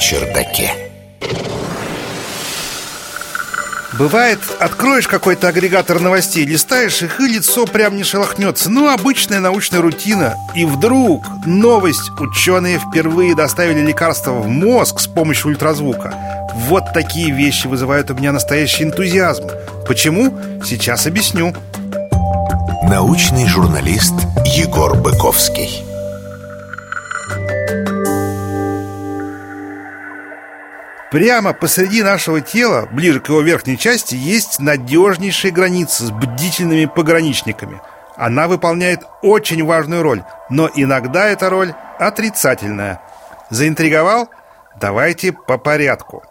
чердаке. Бывает, откроешь какой-то агрегатор новостей, листаешь их, и лицо прям не шелохнется. Ну, обычная научная рутина. И вдруг новость. Ученые впервые доставили лекарство в мозг с помощью ультразвука. Вот такие вещи вызывают у меня настоящий энтузиазм. Почему? Сейчас объясню. Научный журналист Егор Быковский. Прямо посреди нашего тела, ближе к его верхней части, есть надежнейшая граница с бдительными пограничниками. Она выполняет очень важную роль, но иногда эта роль отрицательная. Заинтриговал? Давайте по порядку.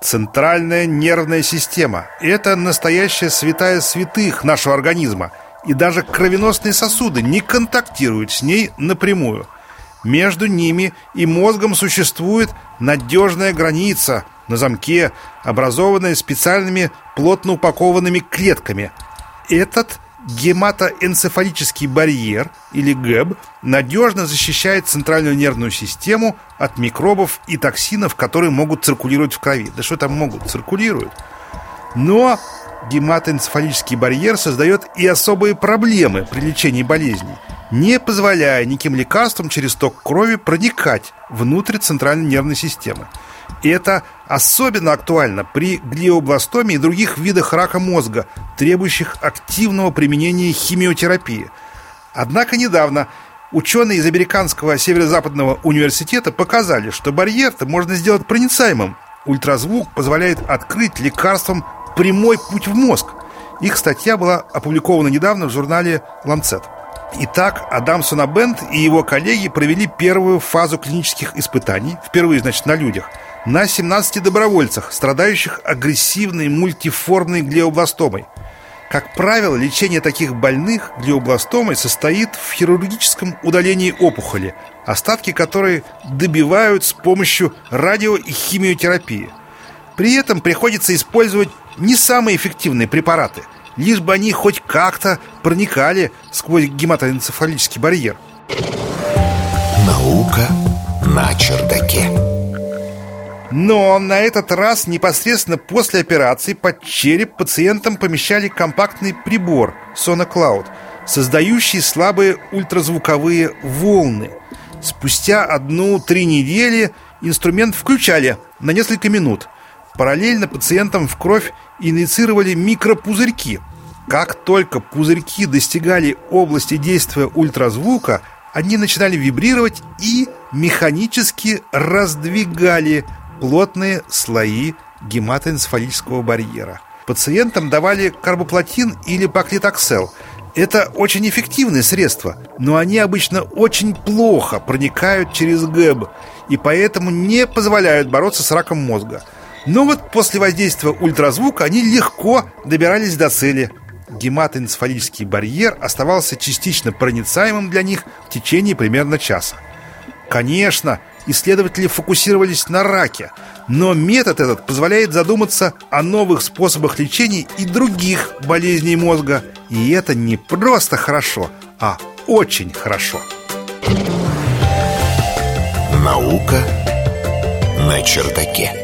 Центральная нервная система – это настоящая святая святых нашего организма, и даже кровеносные сосуды не контактируют с ней напрямую – между ними и мозгом существует надежная граница на замке, образованная специальными плотно упакованными клетками. Этот гематоэнцефалический барьер, или ГЭБ, надежно защищает центральную нервную систему от микробов и токсинов, которые могут циркулировать в крови. Да что там могут? Циркулируют. Но гематоэнцефалический барьер создает и особые проблемы при лечении болезней – не позволяя никаким лекарствам через ток крови проникать внутрь центральной нервной системы. И это особенно актуально при глиобластоме и других видах рака мозга, требующих активного применения химиотерапии. Однако недавно ученые из американского северо-западного университета показали, что барьер-то можно сделать проницаемым. Ультразвук позволяет открыть лекарствам прямой путь в мозг. Их статья была опубликована недавно в журнале «Ланцет». Итак, Адам Сонабенд и его коллеги провели первую фазу клинических испытаний, впервые, значит, на людях, на 17 добровольцах, страдающих агрессивной мультиформной глиобластомой. Как правило, лечение таких больных глиобластомой состоит в хирургическом удалении опухоли, остатки которой добивают с помощью радио- и химиотерапии. При этом приходится использовать не самые эффективные препараты – лишь бы они хоть как-то проникали сквозь гематоэнцефалический барьер. Наука на чердаке. Но на этот раз непосредственно после операции под череп пациентам помещали компактный прибор SonoCloud, создающий слабые ультразвуковые волны. Спустя одну-три недели инструмент включали на несколько минут. Параллельно пациентам в кровь инициировали микропузырьки. Как только пузырьки достигали области действия ультразвука, они начинали вибрировать и механически раздвигали плотные слои гематоэнцефалического барьера. Пациентам давали карбоплатин или паклитоксел. Это очень эффективные средства, но они обычно очень плохо проникают через ГЭБ и поэтому не позволяют бороться с раком мозга – но вот после воздействия ультразвука они легко добирались до цели. Гематоэнцефалический барьер оставался частично проницаемым для них в течение примерно часа. Конечно, исследователи фокусировались на раке, но метод этот позволяет задуматься о новых способах лечения и других болезней мозга. И это не просто хорошо, а очень хорошо. Наука на чердаке.